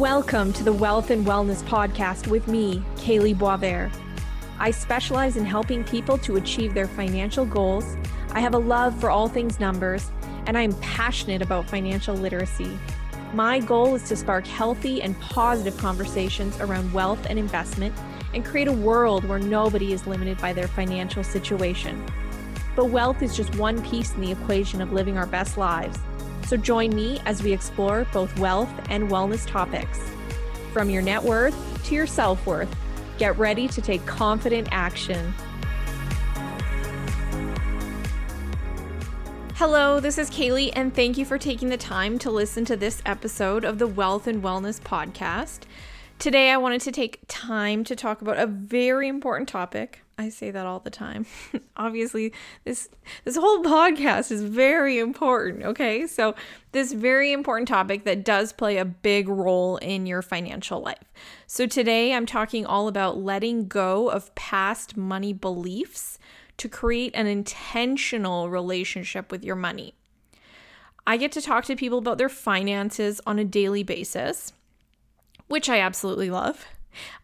Welcome to the Wealth and Wellness Podcast with me, Kalee Boisvert. I specialize in helping people to achieve their financial goals. I have a love for all things numbers, and I am passionate about financial literacy. My goal is to spark healthy and positive conversations around wealth and investment and create a world where nobody is limited by their financial situation. But wealth is just one piece in the equation of living our best lives. So join me as we explore both wealth and wellness topics. From your net worth to your self worth, get ready to take confident action. Hello, this is Kalee, and thank you for taking the time to listen to this episode of the Wealth and Wellness Podcast. Today, I wanted to take time to talk about a very important topic. I say that all the time. Obviously, this this whole podcast is very important, okay? So, this very important topic that does play a big role in your financial life. So, today I'm talking all about letting go of past money beliefs to create an intentional relationship with your money. I get to talk to people about their finances on a daily basis which I absolutely love.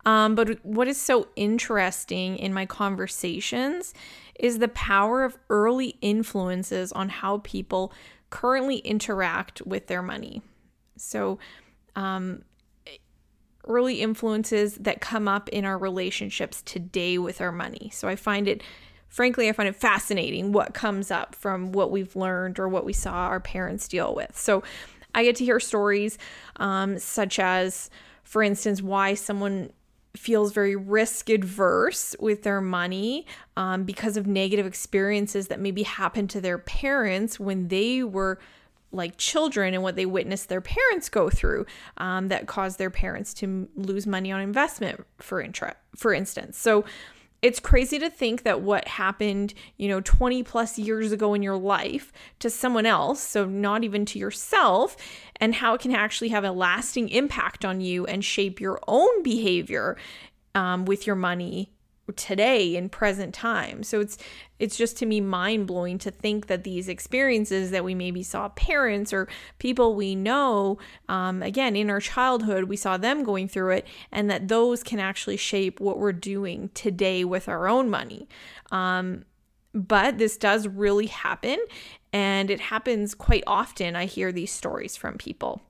Um, but what is so interesting in my conversations is the power of early influences on how people currently interact with their money. So, um, early influences that come up in our relationships today with our money. So, I find it, frankly, I find it fascinating what comes up from what we've learned or what we saw our parents deal with. So, I get to hear stories um, such as, for instance, why someone feels very risk adverse with their money um, because of negative experiences that maybe happened to their parents when they were like children and what they witnessed their parents go through um, that caused their parents to lose money on investment for intra- for instance. So it's crazy to think that what happened, you know, 20 plus years ago in your life to someone else, so not even to yourself, and how it can actually have a lasting impact on you and shape your own behavior um, with your money today in present time. So it's it's just to me mind blowing to think that these experiences that we maybe saw parents or people we know, um, again in our childhood, we saw them going through it, and that those can actually shape what we're doing today with our own money. Um, but this does really happen, and it happens quite often. I hear these stories from people.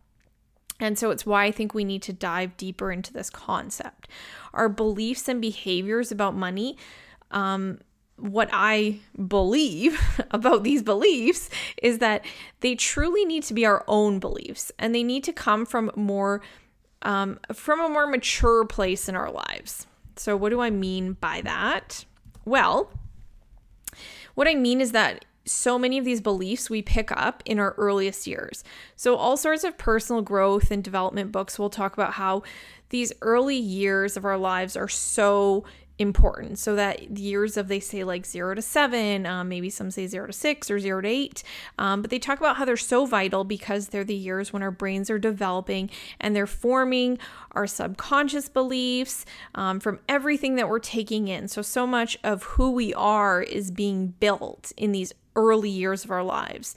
And so it's why I think we need to dive deeper into this concept. Our beliefs and behaviors about money, um, what I believe about these beliefs is that they truly need to be our own beliefs and they need to come from more um, from a more mature place in our lives. So, what do I mean by that? Well, what I mean is that so many of these beliefs we pick up in our earliest years. So, all sorts of personal growth and development books will talk about how these early years of our lives are so important. So that years of they say like zero to seven, um, maybe some say zero to six or zero to eight, um, but they talk about how they're so vital because they're the years when our brains are developing and they're forming our subconscious beliefs um, from everything that we're taking in. So so much of who we are is being built in these early years of our lives.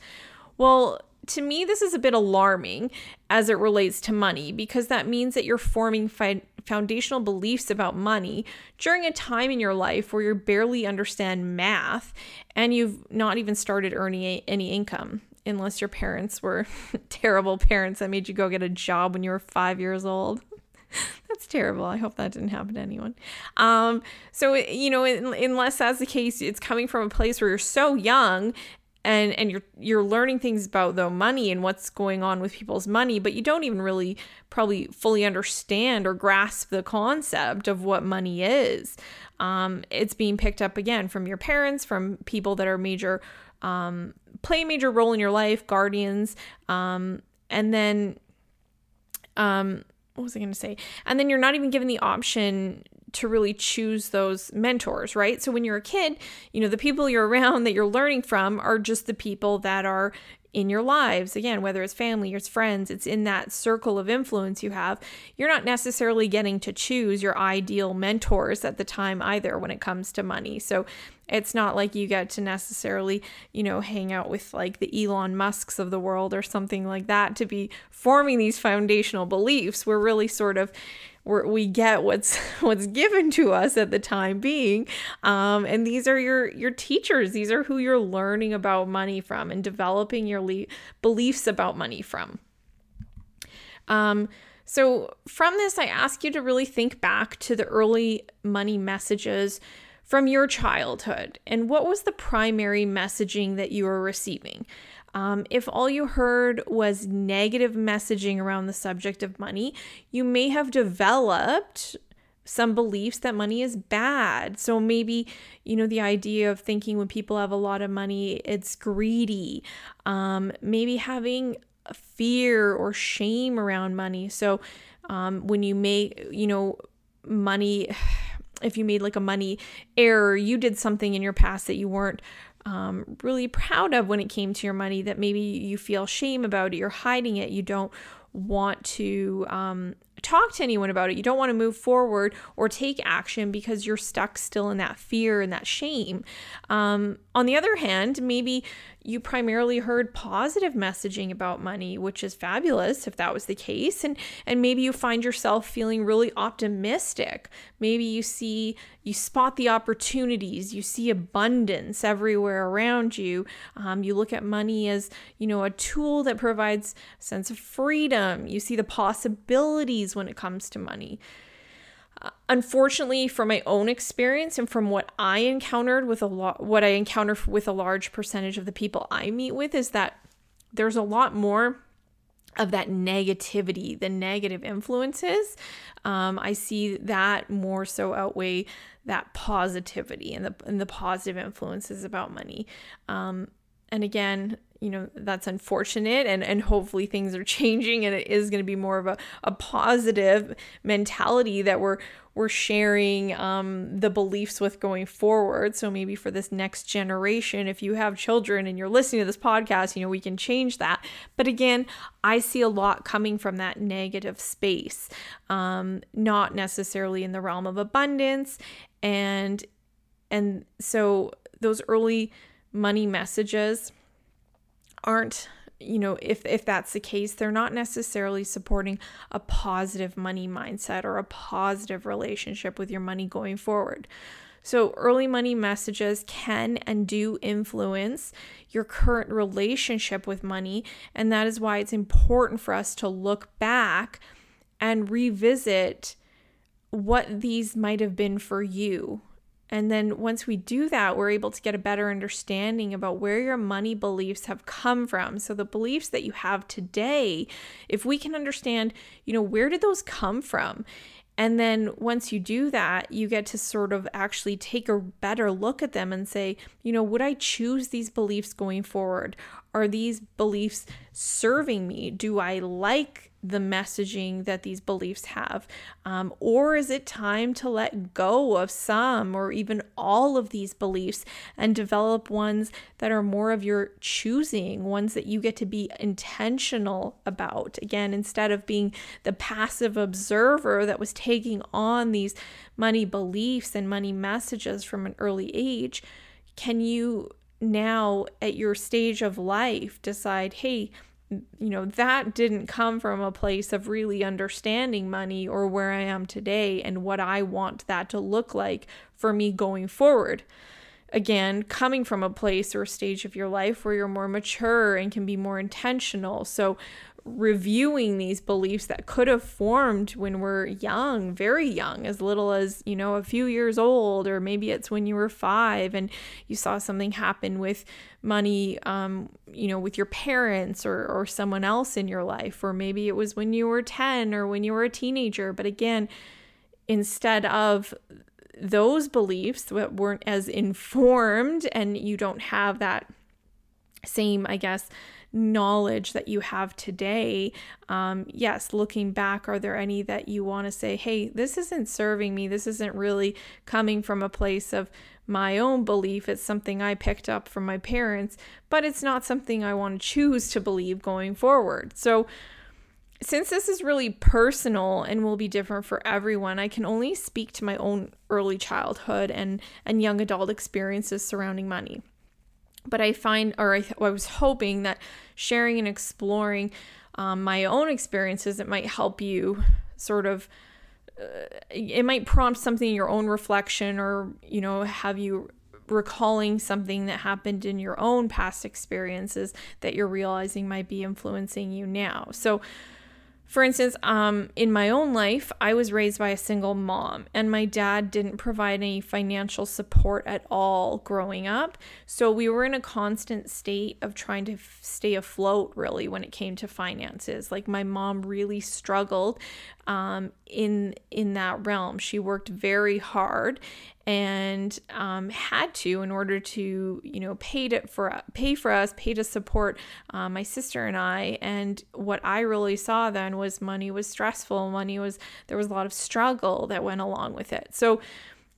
Well, to me, this is a bit alarming as it relates to money because that means that you're forming fi- foundational beliefs about money during a time in your life where you barely understand math and you've not even started earning a- any income. Unless your parents were terrible parents that made you go get a job when you were five years old. that's terrible. I hope that didn't happen to anyone. Um, so you know, unless that's the case, it's coming from a place where you're so young and and you're you're learning things about the money and what's going on with people's money but you don't even really probably fully understand or grasp the concept of what money is um, it's being picked up again from your parents from people that are major um, play a major role in your life guardians um, and then um, what was I going to say? And then you're not even given the option to really choose those mentors, right? So when you're a kid, you know, the people you're around that you're learning from are just the people that are in your lives. Again, whether it's family it's friends, it's in that circle of influence you have. You're not necessarily getting to choose your ideal mentors at the time either when it comes to money. So It's not like you get to necessarily, you know, hang out with like the Elon Musks of the world or something like that to be forming these foundational beliefs. We're really sort of we're, we get what's what's given to us at the time being um, and these are your your teachers these are who you're learning about money from and developing your le- beliefs about money from um, so from this i ask you to really think back to the early money messages from your childhood and what was the primary messaging that you were receiving um, if all you heard was negative messaging around the subject of money, you may have developed some beliefs that money is bad. So maybe, you know, the idea of thinking when people have a lot of money, it's greedy. Um, maybe having fear or shame around money. So um, when you make, you know, money, if you made like a money error, you did something in your past that you weren't um, really proud of when it came to your money that maybe you feel shame about it, you're hiding it, you don't want to um, talk to anyone about it. You don't want to move forward or take action because you're stuck still in that fear and that shame. Um, on the other hand, maybe you primarily heard positive messaging about money, which is fabulous if that was the case. And and maybe you find yourself feeling really optimistic. Maybe you see you spot the opportunities, you see abundance everywhere around you. Um, you look at money as you know a tool that provides sense of freedom. You see the possibilities when it comes to money unfortunately from my own experience and from what i encountered with a lot what i encounter with a large percentage of the people i meet with is that there's a lot more of that negativity the negative influences. Um, i see that more so outweigh that positivity and the and the positive influences about money. Um, and again you know that's unfortunate and and hopefully things are changing and it is going to be more of a, a positive mentality that we're we're sharing um, the beliefs with going forward. So maybe for this next generation if you have children and you're listening to this podcast you know we can change that. But again i see a lot coming from that negative space um, not necessarily in the realm of abundance. And and so those early money messages aren't you know if if that's the case they're not necessarily supporting a positive money mindset or a positive relationship with your money going forward. So early money messages can and do influence your current relationship with money and that is why it's important for us to look back and revisit what these might have been for you and then once we do that, we're able to get a better understanding about where your money beliefs have come from. So the beliefs that you have today, if we can understand, you know, where did those come from? And then once you do that, you get to sort of actually take a better look at them and say, you know, would I choose these beliefs going forward? Are these beliefs serving me? Do I like the messaging that these beliefs have? Um, or is it time to let go of some or even all of these beliefs and develop ones that are more of your choosing, ones that you get to be intentional about? Again, instead of being the passive observer that was taking on these money beliefs and money messages from an early age, can you now at your stage of life decide, hey, you know, that didn't come from a place of really understanding money or where I am today and what I want that to look like for me going forward. Again, coming from a place or stage of your life where you're more mature and can be more intentional. So, reviewing these beliefs that could have formed when we're young, very young, as little as, you know, a few years old, or maybe it's when you were five and you saw something happen with money, um, you know, with your parents or, or someone else in your life, or maybe it was when you were 10 or when you were a teenager. But again, instead of those beliefs that weren't as informed and you don't have that same, I guess, knowledge that you have today, um, yes, looking back, are there any that you want to say, hey, this isn't serving me? This isn't really coming from a place of my own belief. It's something I picked up from my parents, but it's not something I want to choose to believe going forward. So, since this is really personal and will be different for everyone, I can only speak to my own early childhood and, and young adult experiences surrounding money. But I find, or I, I was hoping that sharing and exploring um, my own experiences, it might help you sort of, uh, it might prompt something in your own reflection or, you know, have you recalling something that happened in your own past experiences that you're realizing might be influencing you now. So, for instance, um, in my own life, I was raised by a single mom, and my dad didn't provide any financial support at all growing up. So we were in a constant state of trying to f- stay afloat, really, when it came to finances. Like my mom really struggled um, in in that realm. She worked very hard, and um, had to in order to you know pay to for pay for us pay to support uh, my sister and I. And what I really saw then was money was stressful money was there was a lot of struggle that went along with it. So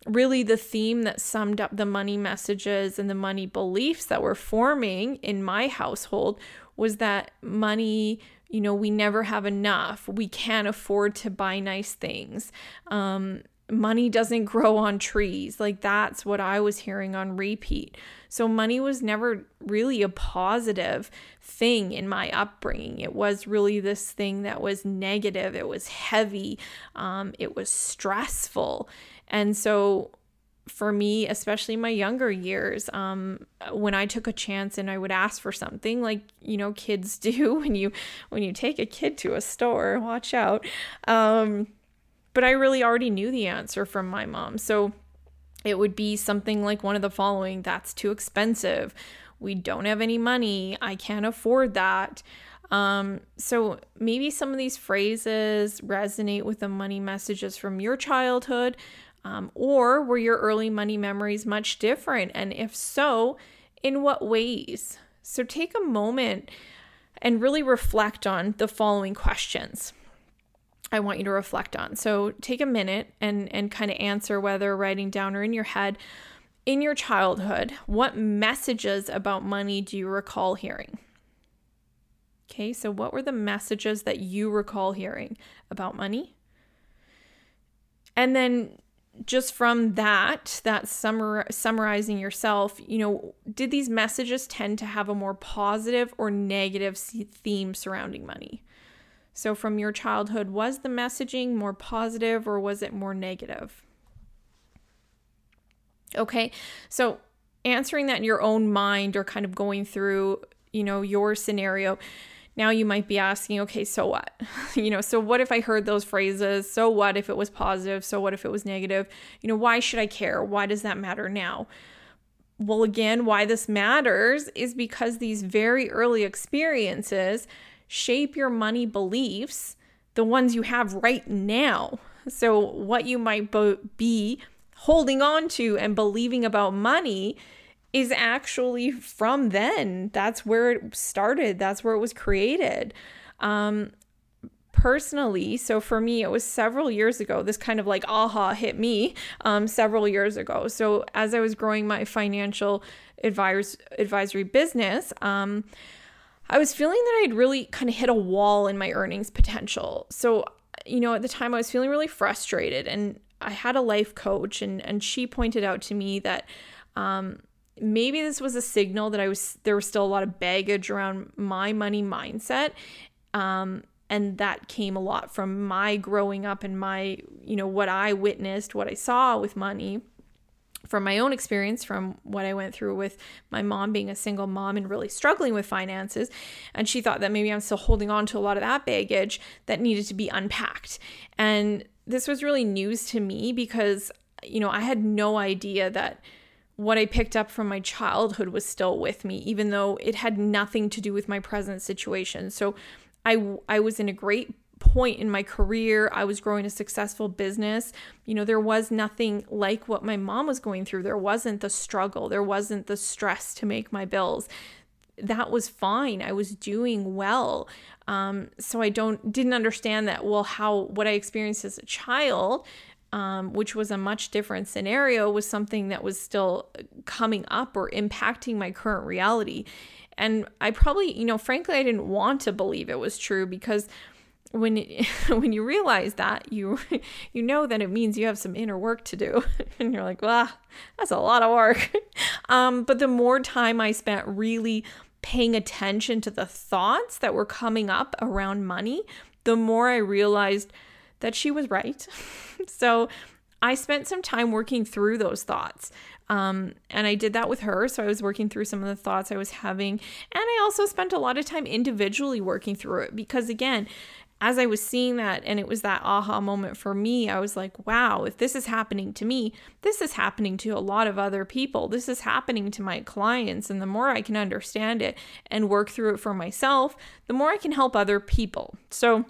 really the theme that summed up the money messages and the money beliefs that were forming in my household was that money you know we never have enough. We can't afford to buy nice things. Um, money doesn't grow on trees. Like that's what I was hearing on repeat. So money was never really a positive thing in my upbringing. It was really this thing that was negative. It was heavy. Um, it was stressful. And so for me, especially my younger years, um, when I took a chance and I would ask for something, like you know kids do when you when you take a kid to a store, watch out. Um, but I really already knew the answer from my mom. So it would be something like one of the following that's too expensive. We don't have any money. I can't afford that. Um, so maybe some of these phrases resonate with the money messages from your childhood, um, or were your early money memories much different? And if so, in what ways? So take a moment and really reflect on the following questions. I want you to reflect on. So take a minute and and kind of answer whether writing down or in your head in your childhood, what messages about money do you recall hearing? Okay, so what were the messages that you recall hearing about money? And then just from that, that summar, summarizing yourself, you know, did these messages tend to have a more positive or negative theme surrounding money? So, from your childhood, was the messaging more positive or was it more negative? Okay, so answering that in your own mind or kind of going through, you know, your scenario. Now you might be asking, okay, so what? you know, so what if I heard those phrases? So what if it was positive? So what if it was negative? You know, why should I care? Why does that matter now? Well, again, why this matters is because these very early experiences shape your money beliefs, the ones you have right now. So, what you might be holding on to and believing about money is actually from then. That's where it started, that's where it was created. Um, personally, so for me, it was several years ago. This kind of like aha hit me um, several years ago. So, as I was growing my financial advisors, advisory business, um, I was feeling that I'd really kind of hit a wall in my earnings potential. So, you know, at the time I was feeling really frustrated and I had a life coach and and she pointed out to me that um maybe this was a signal that I was there was still a lot of baggage around my money mindset. Um and that came a lot from my growing up and my, you know, what I witnessed, what I saw with money from my own experience, from what I went through with my mom being a single mom and really struggling with finances. And she thought that maybe I'm still holding on to a lot of that baggage that needed to be unpacked. And this was really news to me because, you know, I had no idea that what I picked up from my childhood was still with me, even though it had nothing to do with my present situation. So I, I was in a great point in my career. I was growing a successful business. You know, there was nothing like what my mom was going through. There wasn't the struggle, there wasn't the stress to make my bills. That was fine. I was doing well. Um, so I don't didn't understand that. Well, how what I experienced as a child um, which was a much different scenario, was something that was still coming up or impacting my current reality. And I probably, you know, frankly, I didn't want to believe it was true because when it, when you realize that you you know that it means you have some inner work to do and you're like wow that's a lot of work um, but the more time i spent really paying attention to the thoughts that were coming up around money the more i realized that she was right so i spent some time working through those thoughts um, and I did that with her. So I was working through some of the thoughts I was having. And I also spent a lot of time individually working through it because, again, as I was seeing that and it was that aha moment for me, I was like, wow, if this is happening to me, this is happening to a lot of other people. This is happening to my clients. And the more I can understand it and work through it for myself, the more I can help other people. So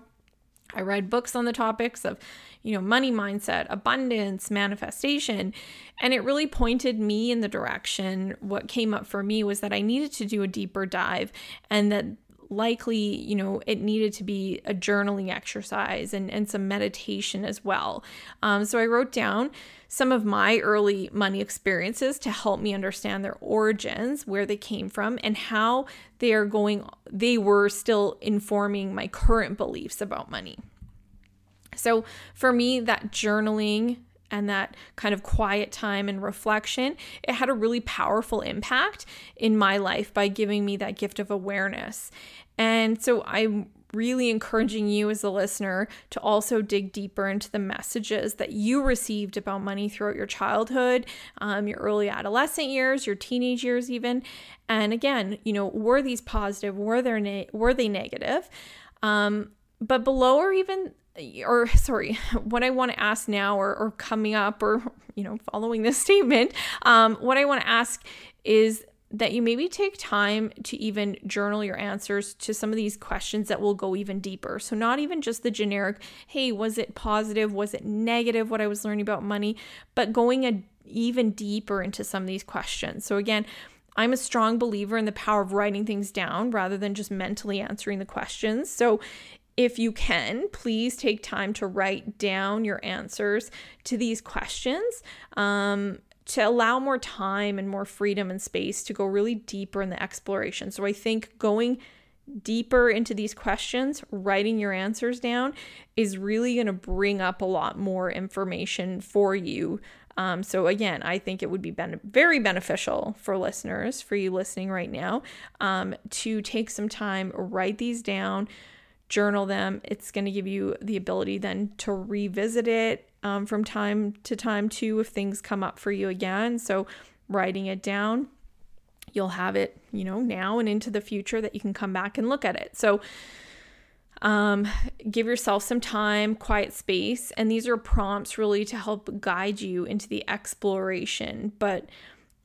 I read books on the topics of, you know, money mindset, abundance, manifestation, and it really pointed me in the direction. What came up for me was that I needed to do a deeper dive and that likely, you know, it needed to be a journaling exercise and, and some meditation as well. Um, so I wrote down some of my early money experiences to help me understand their origins, where they came from, and how they are going, they were still informing my current beliefs about money. So for me, that journaling and that kind of quiet time and reflection, it had a really powerful impact in my life by giving me that gift of awareness. And so I'm really encouraging you as a listener to also dig deeper into the messages that you received about money throughout your childhood, um, your early adolescent years, your teenage years, even. And again, you know, were these positive? Were they ne- were they negative? Um, but below or even or sorry, what I want to ask now or, or coming up or, you know, following this statement, um, what I want to ask is that you maybe take time to even journal your answers to some of these questions that will go even deeper. So, not even just the generic, hey, was it positive? Was it negative what I was learning about money? But going a, even deeper into some of these questions. So, again, I'm a strong believer in the power of writing things down rather than just mentally answering the questions. So, if you can, please take time to write down your answers to these questions um, to allow more time and more freedom and space to go really deeper in the exploration. So I think going deeper into these questions, writing your answers down is really going to bring up a lot more information for you. Um, so, again, I think it would be ben- very beneficial for listeners, for you listening right now, um, to take some time, write these down, journal them. It's going to give you the ability then to revisit it um, from time to time too if things come up for you again. So, writing it down, you'll have it, you know, now and into the future that you can come back and look at it. So, um, give yourself some time, quiet space, and these are prompts really to help guide you into the exploration. But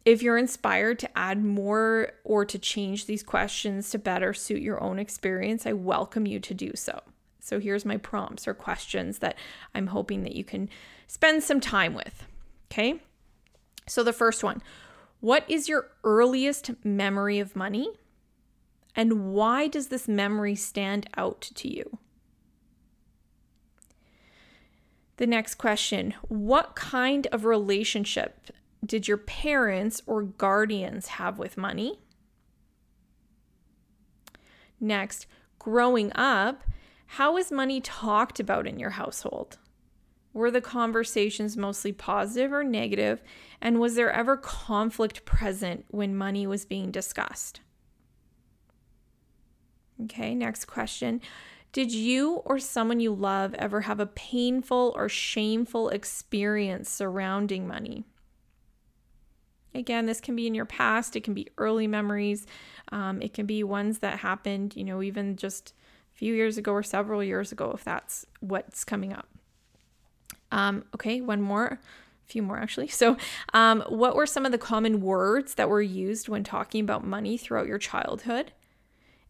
if you're inspired to add more or to change these questions to better suit your own experience, I welcome you to do so. So here's my prompts or questions that I'm hoping that you can spend some time with. Okay. So the first one What is your earliest memory of money? And why does this memory stand out to you? The next question What kind of relationship did your parents or guardians have with money? Next, growing up, how was money talked about in your household? Were the conversations mostly positive or negative? And was there ever conflict present when money was being discussed? Okay, next question. Did you or someone you love ever have a painful or shameful experience surrounding money? Again, this can be in your past, it can be early memories, um, it can be ones that happened, you know, even just a few years ago or several years ago, if that's what's coming up. Um, okay, one more, a few more actually. So, um, what were some of the common words that were used when talking about money throughout your childhood?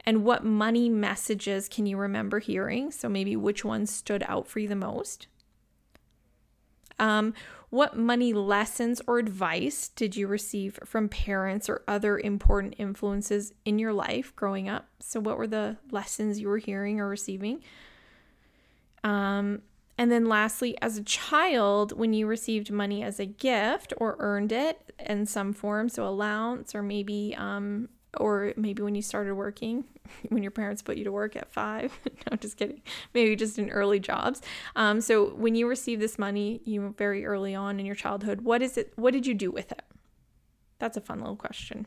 And what money messages can you remember hearing? So, maybe which ones stood out for you the most? Um, what money lessons or advice did you receive from parents or other important influences in your life growing up? So, what were the lessons you were hearing or receiving? Um, and then, lastly, as a child, when you received money as a gift or earned it in some form, so allowance, or maybe, um, or maybe when you started working when your parents put you to work at five. no, just kidding. Maybe just in early jobs. Um, so when you receive this money, you very early on in your childhood, what is it? What did you do with it? That's a fun little question.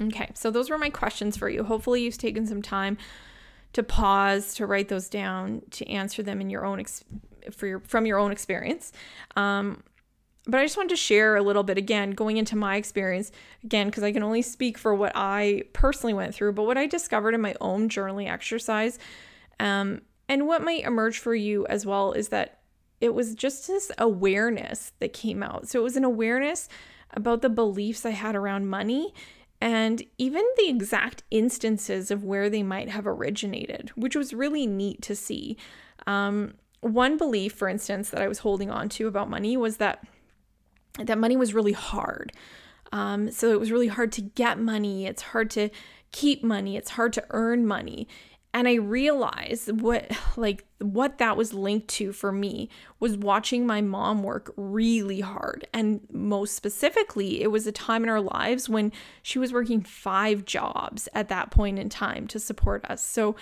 Okay, so those were my questions for you. Hopefully, you've taken some time to pause, to write those down, to answer them in your own ex- for your from your own experience. Um, but I just wanted to share a little bit again, going into my experience again, because I can only speak for what I personally went through, but what I discovered in my own journaling exercise, um, and what might emerge for you as well is that it was just this awareness that came out. So it was an awareness about the beliefs I had around money and even the exact instances of where they might have originated, which was really neat to see. Um, one belief, for instance, that I was holding on to about money was that that money was really hard. Um, so it was really hard to get money. It's hard to keep money. It's hard to earn money. And I realized what like what that was linked to for me was watching my mom work really hard. And most specifically, it was a time in our lives when she was working five jobs at that point in time to support us. So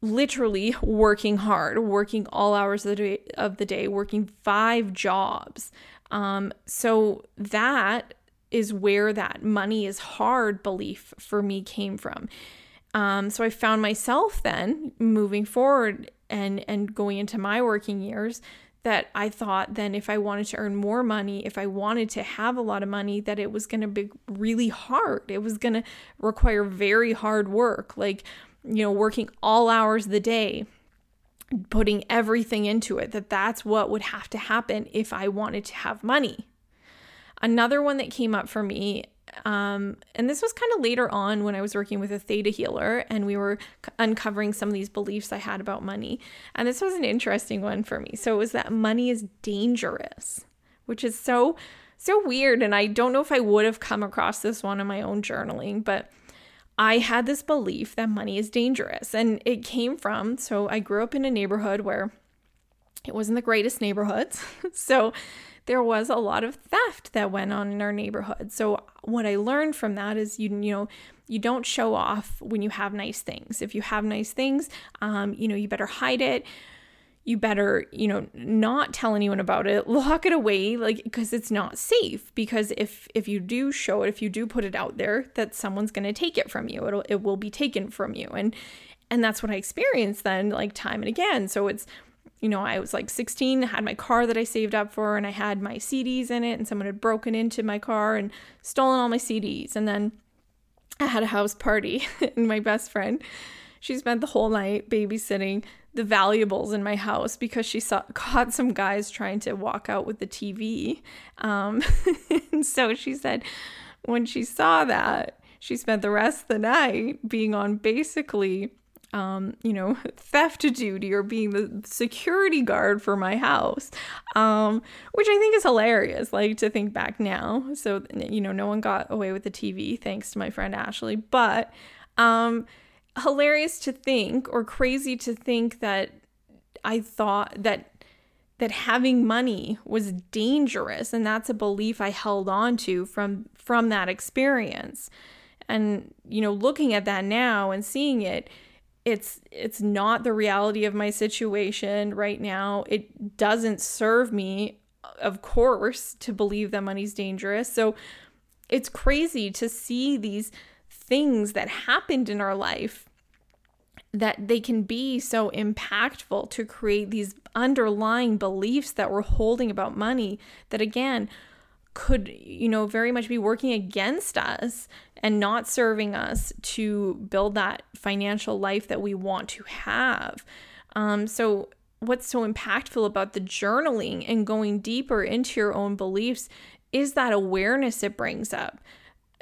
literally working hard, working all hours of the day, of the day working five jobs. Um, so that is where that money is hard belief for me came from. Um, so I found myself then moving forward and and going into my working years that I thought then if I wanted to earn more money, if I wanted to have a lot of money, that it was going to be really hard. It was going to require very hard work, like, you know, working all hours of the day, putting everything into it, that that's what would have to happen if I wanted to have money. Another one that came up for me, um, and this was kind of later on when I was working with a theta healer and we were c- uncovering some of these beliefs I had about money. And this was an interesting one for me. So it was that money is dangerous, which is so, so weird. And I don't know if I would have come across this one in my own journaling, but I had this belief that money is dangerous. And it came from, so I grew up in a neighborhood where it wasn't the greatest neighborhoods. so there was a lot of theft that went on in our neighborhood. So what I learned from that is you you know you don't show off when you have nice things. If you have nice things, um, you know you better hide it you better you know not tell anyone about it. Lock it away like because it's not safe because if if you do show it if you do put it out there that someone's going to take it from you it'll it will be taken from you. And and that's what i experienced then like time and again. So it's you know i was like 16 had my car that i saved up for and i had my cds in it and someone had broken into my car and stolen all my cds and then i had a house party and my best friend she spent the whole night babysitting the valuables in my house because she saw caught some guys trying to walk out with the TV. Um, and so she said when she saw that, she spent the rest of the night being on basically um, you know, theft duty or being the security guard for my house, um, which I think is hilarious, like to think back now. So, you know, no one got away with the TV thanks to my friend Ashley, but um, hilarious to think or crazy to think that I thought that that having money was dangerous and that's a belief I held on to from from that experience. And you know, looking at that now and seeing it, it's it's not the reality of my situation right now. It doesn't serve me of course to believe that money's dangerous. So it's crazy to see these things that happened in our life that they can be so impactful to create these underlying beliefs that we're holding about money that again could you know very much be working against us and not serving us to build that financial life that we want to have. Um, so what's so impactful about the journaling and going deeper into your own beliefs is that awareness it brings up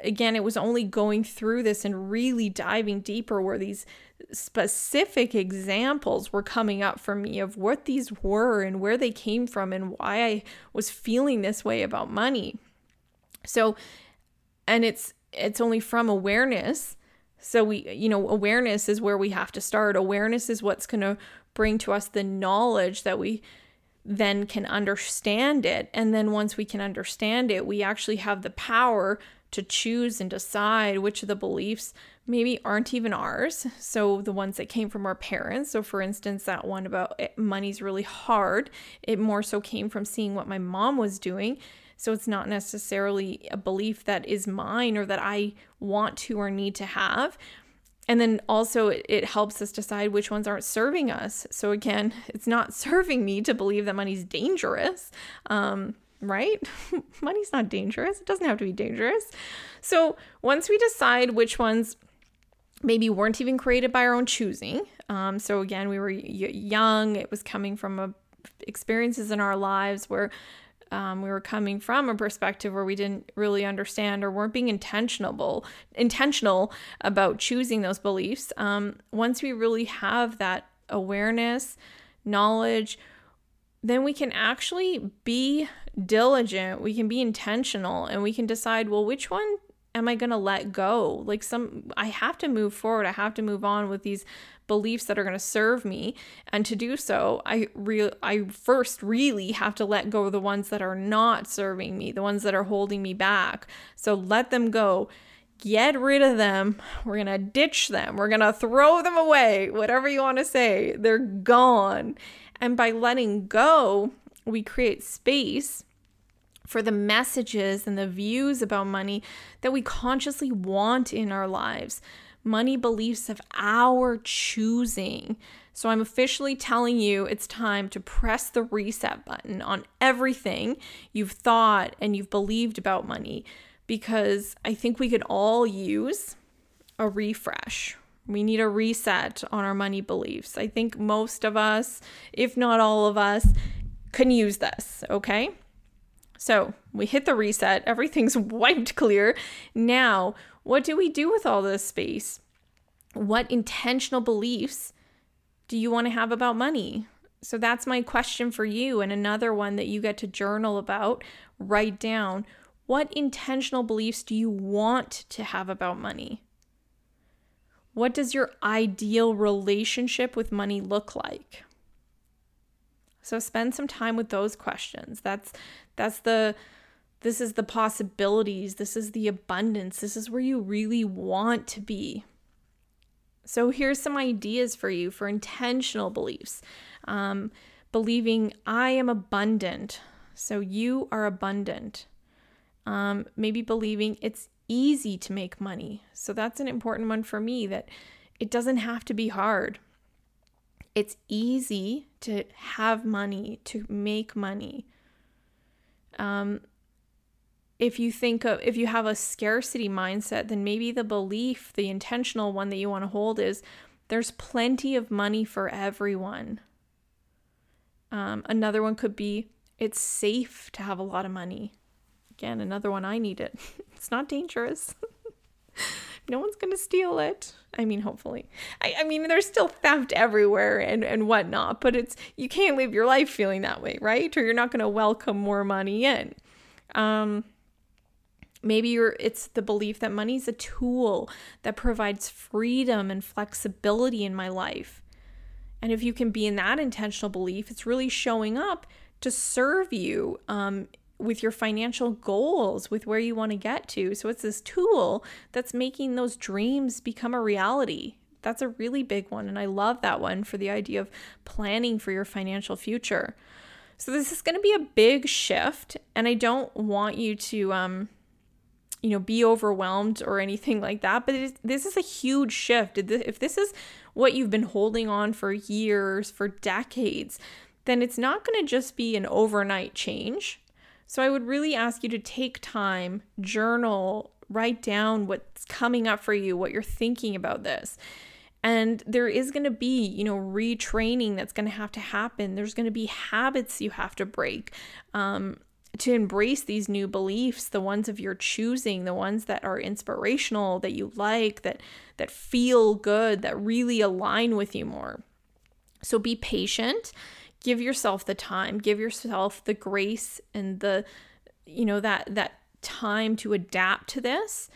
again, it was only going through this and really diving deeper where these specific examples were coming up for me of what these were and where they came from and why I was feeling this way about money. So, and it's it's only from awareness. So we, you know, awareness is where we have to start. Awareness is what's going to bring to us the knowledge that we then can understand it. And then once we can understand it, we actually have the power to choose and decide which of the beliefs maybe aren't even ours. So the ones that came from our parents. So for instance, that one about it, money's really hard, it more so came from seeing what my mom was doing. So it's not necessarily a belief that is mine or that I want to or need to have. And then also, it, helps us decide which ones aren't serving us. So, again, it's not serving me to believe that money's dangerous. Um, right? Money's not dangerous. It doesn't have to be dangerous. So once we decide which ones maybe weren't even created by our own choosing, um, so again, we were y- young, it was coming from a, experiences in our lives where um, we were coming from a perspective where we didn't really understand or weren't being intentional intentional about choosing those beliefs. Um, once we really have that awareness, knowledge, then we can actually be diligent, we can be intentional, and we can decide, well, which one am I going to let go? Like some I have to move forward. I have to move on with these beliefs that are going to serve me. And to do so, I real I first really have to let go of the ones that are not serving me, the ones that are holding me back. So let them go. Get rid of them. We're going to ditch them. We're going to throw them away. Whatever you want to say. They're gone. And by letting go, we create space for the messages and the views about money that we consciously want in our lives. Money beliefs of our choosing. So I'm officially telling you it's time to press the reset button on everything you've thought and you've believed about money because I think we could all use a refresh. We need a reset on our money beliefs. I think most of us, if not all of us, can use this, okay? So we hit the reset, everything's wiped clear. Now, what do we do with all this space? What intentional beliefs do you want to have about money? So that's my question for you, and another one that you get to journal about, write down. What intentional beliefs do you want to have about money? What does your ideal relationship with money look like? So spend some time with those questions. That's that's the this is the possibilities, this is the abundance, this is where you really want to be. So here's some ideas for you for intentional beliefs. Um, believing I am abundant. So you are abundant. Um, maybe believing it's easy to make money. So that's an important one for me that it doesn't have to be hard. It's easy to have money, to make money. Um, if you think of if you have a scarcity mindset, then maybe the belief, the intentional one that you want to hold is there's plenty of money for everyone. Um, another one could be it's safe to have a lot of money. Again, another one I need it. it's not dangerous. no one's gonna steal it. I mean, hopefully. I, I mean, there's still theft everywhere and, and whatnot, but it's you can't live your life feeling that way, right? Or you're not gonna welcome more money in. Um, maybe you're it's the belief that money's a tool that provides freedom and flexibility in my life. And if you can be in that intentional belief, it's really showing up to serve you um, with your financial goals, with where you want to get to. So it's this tool that's making those dreams become a reality. That's a really big one. And I love that one for the idea of planning for your financial future. So this is going to be a big shift. And I don't want you to, um, you know, be overwhelmed or anything like that. But is, this is a huge shift. If this is what you've been holding on for years, for decades, then it's not going to just be an overnight change. So I would really ask you to take time, journal, write down what's coming up for you, what you're thinking about this. And there is going to be, you know, retraining that's going to have to happen. There's going to be habits you have to break um, to embrace these new beliefs, the ones of your choosing, the ones that are inspirational, that you like, that that feel good, that really align with you more. So be patient give yourself the time give yourself the grace and the you know that that time to adapt to this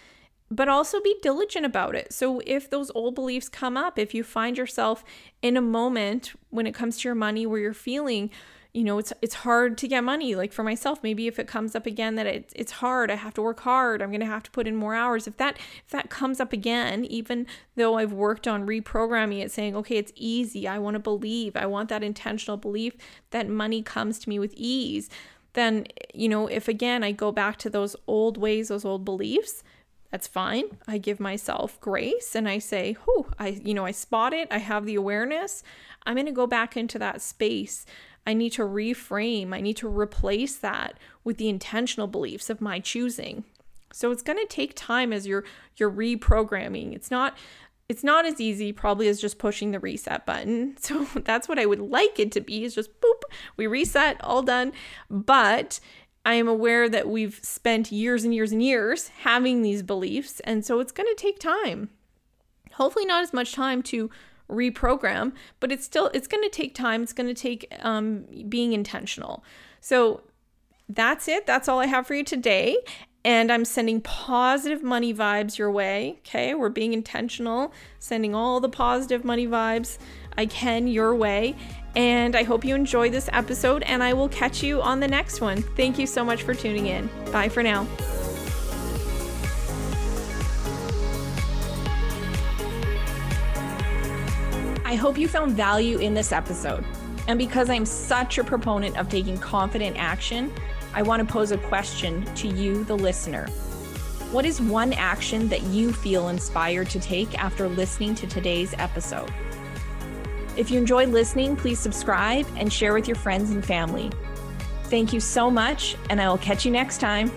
but also be diligent about it. So if those old beliefs come up, if you find yourself in a moment when it comes to your money where you're feeling, you know, it's it's hard to get money. Like for myself, maybe if it comes up again that it's it's hard, I have to work hard. I'm going to have to put in more hours. If that if that comes up again, even though I've worked on reprogramming it saying, "Okay, it's easy. I want to believe. I want that intentional belief that money comes to me with ease." Then, you know, if again I go back to those old ways, those old beliefs, that's fine. I give myself grace and I say, "Whew, I you know, I spot it. I have the awareness. I'm going to go back into that space. I need to reframe. I need to replace that with the intentional beliefs of my choosing." So it's going to take time as you're you're reprogramming. It's not it's not as easy probably as just pushing the reset button. So that's what I would like it to be is just boop, we reset, all done. But I am aware that we've spent years and years and years having these beliefs. And so it's going to take time. Hopefully, not as much time to reprogram, but it's still, it's going to take time. It's going to take um, being intentional. So that's it. That's all I have for you today. And I'm sending positive money vibes your way. Okay. We're being intentional, sending all the positive money vibes I can your way. And I hope you enjoy this episode, and I will catch you on the next one. Thank you so much for tuning in. Bye for now. I hope you found value in this episode. And because I'm such a proponent of taking confident action, I want to pose a question to you, the listener. What is one action that you feel inspired to take after listening to today's episode? If you enjoyed listening, please subscribe and share with your friends and family. Thank you so much, and I will catch you next time.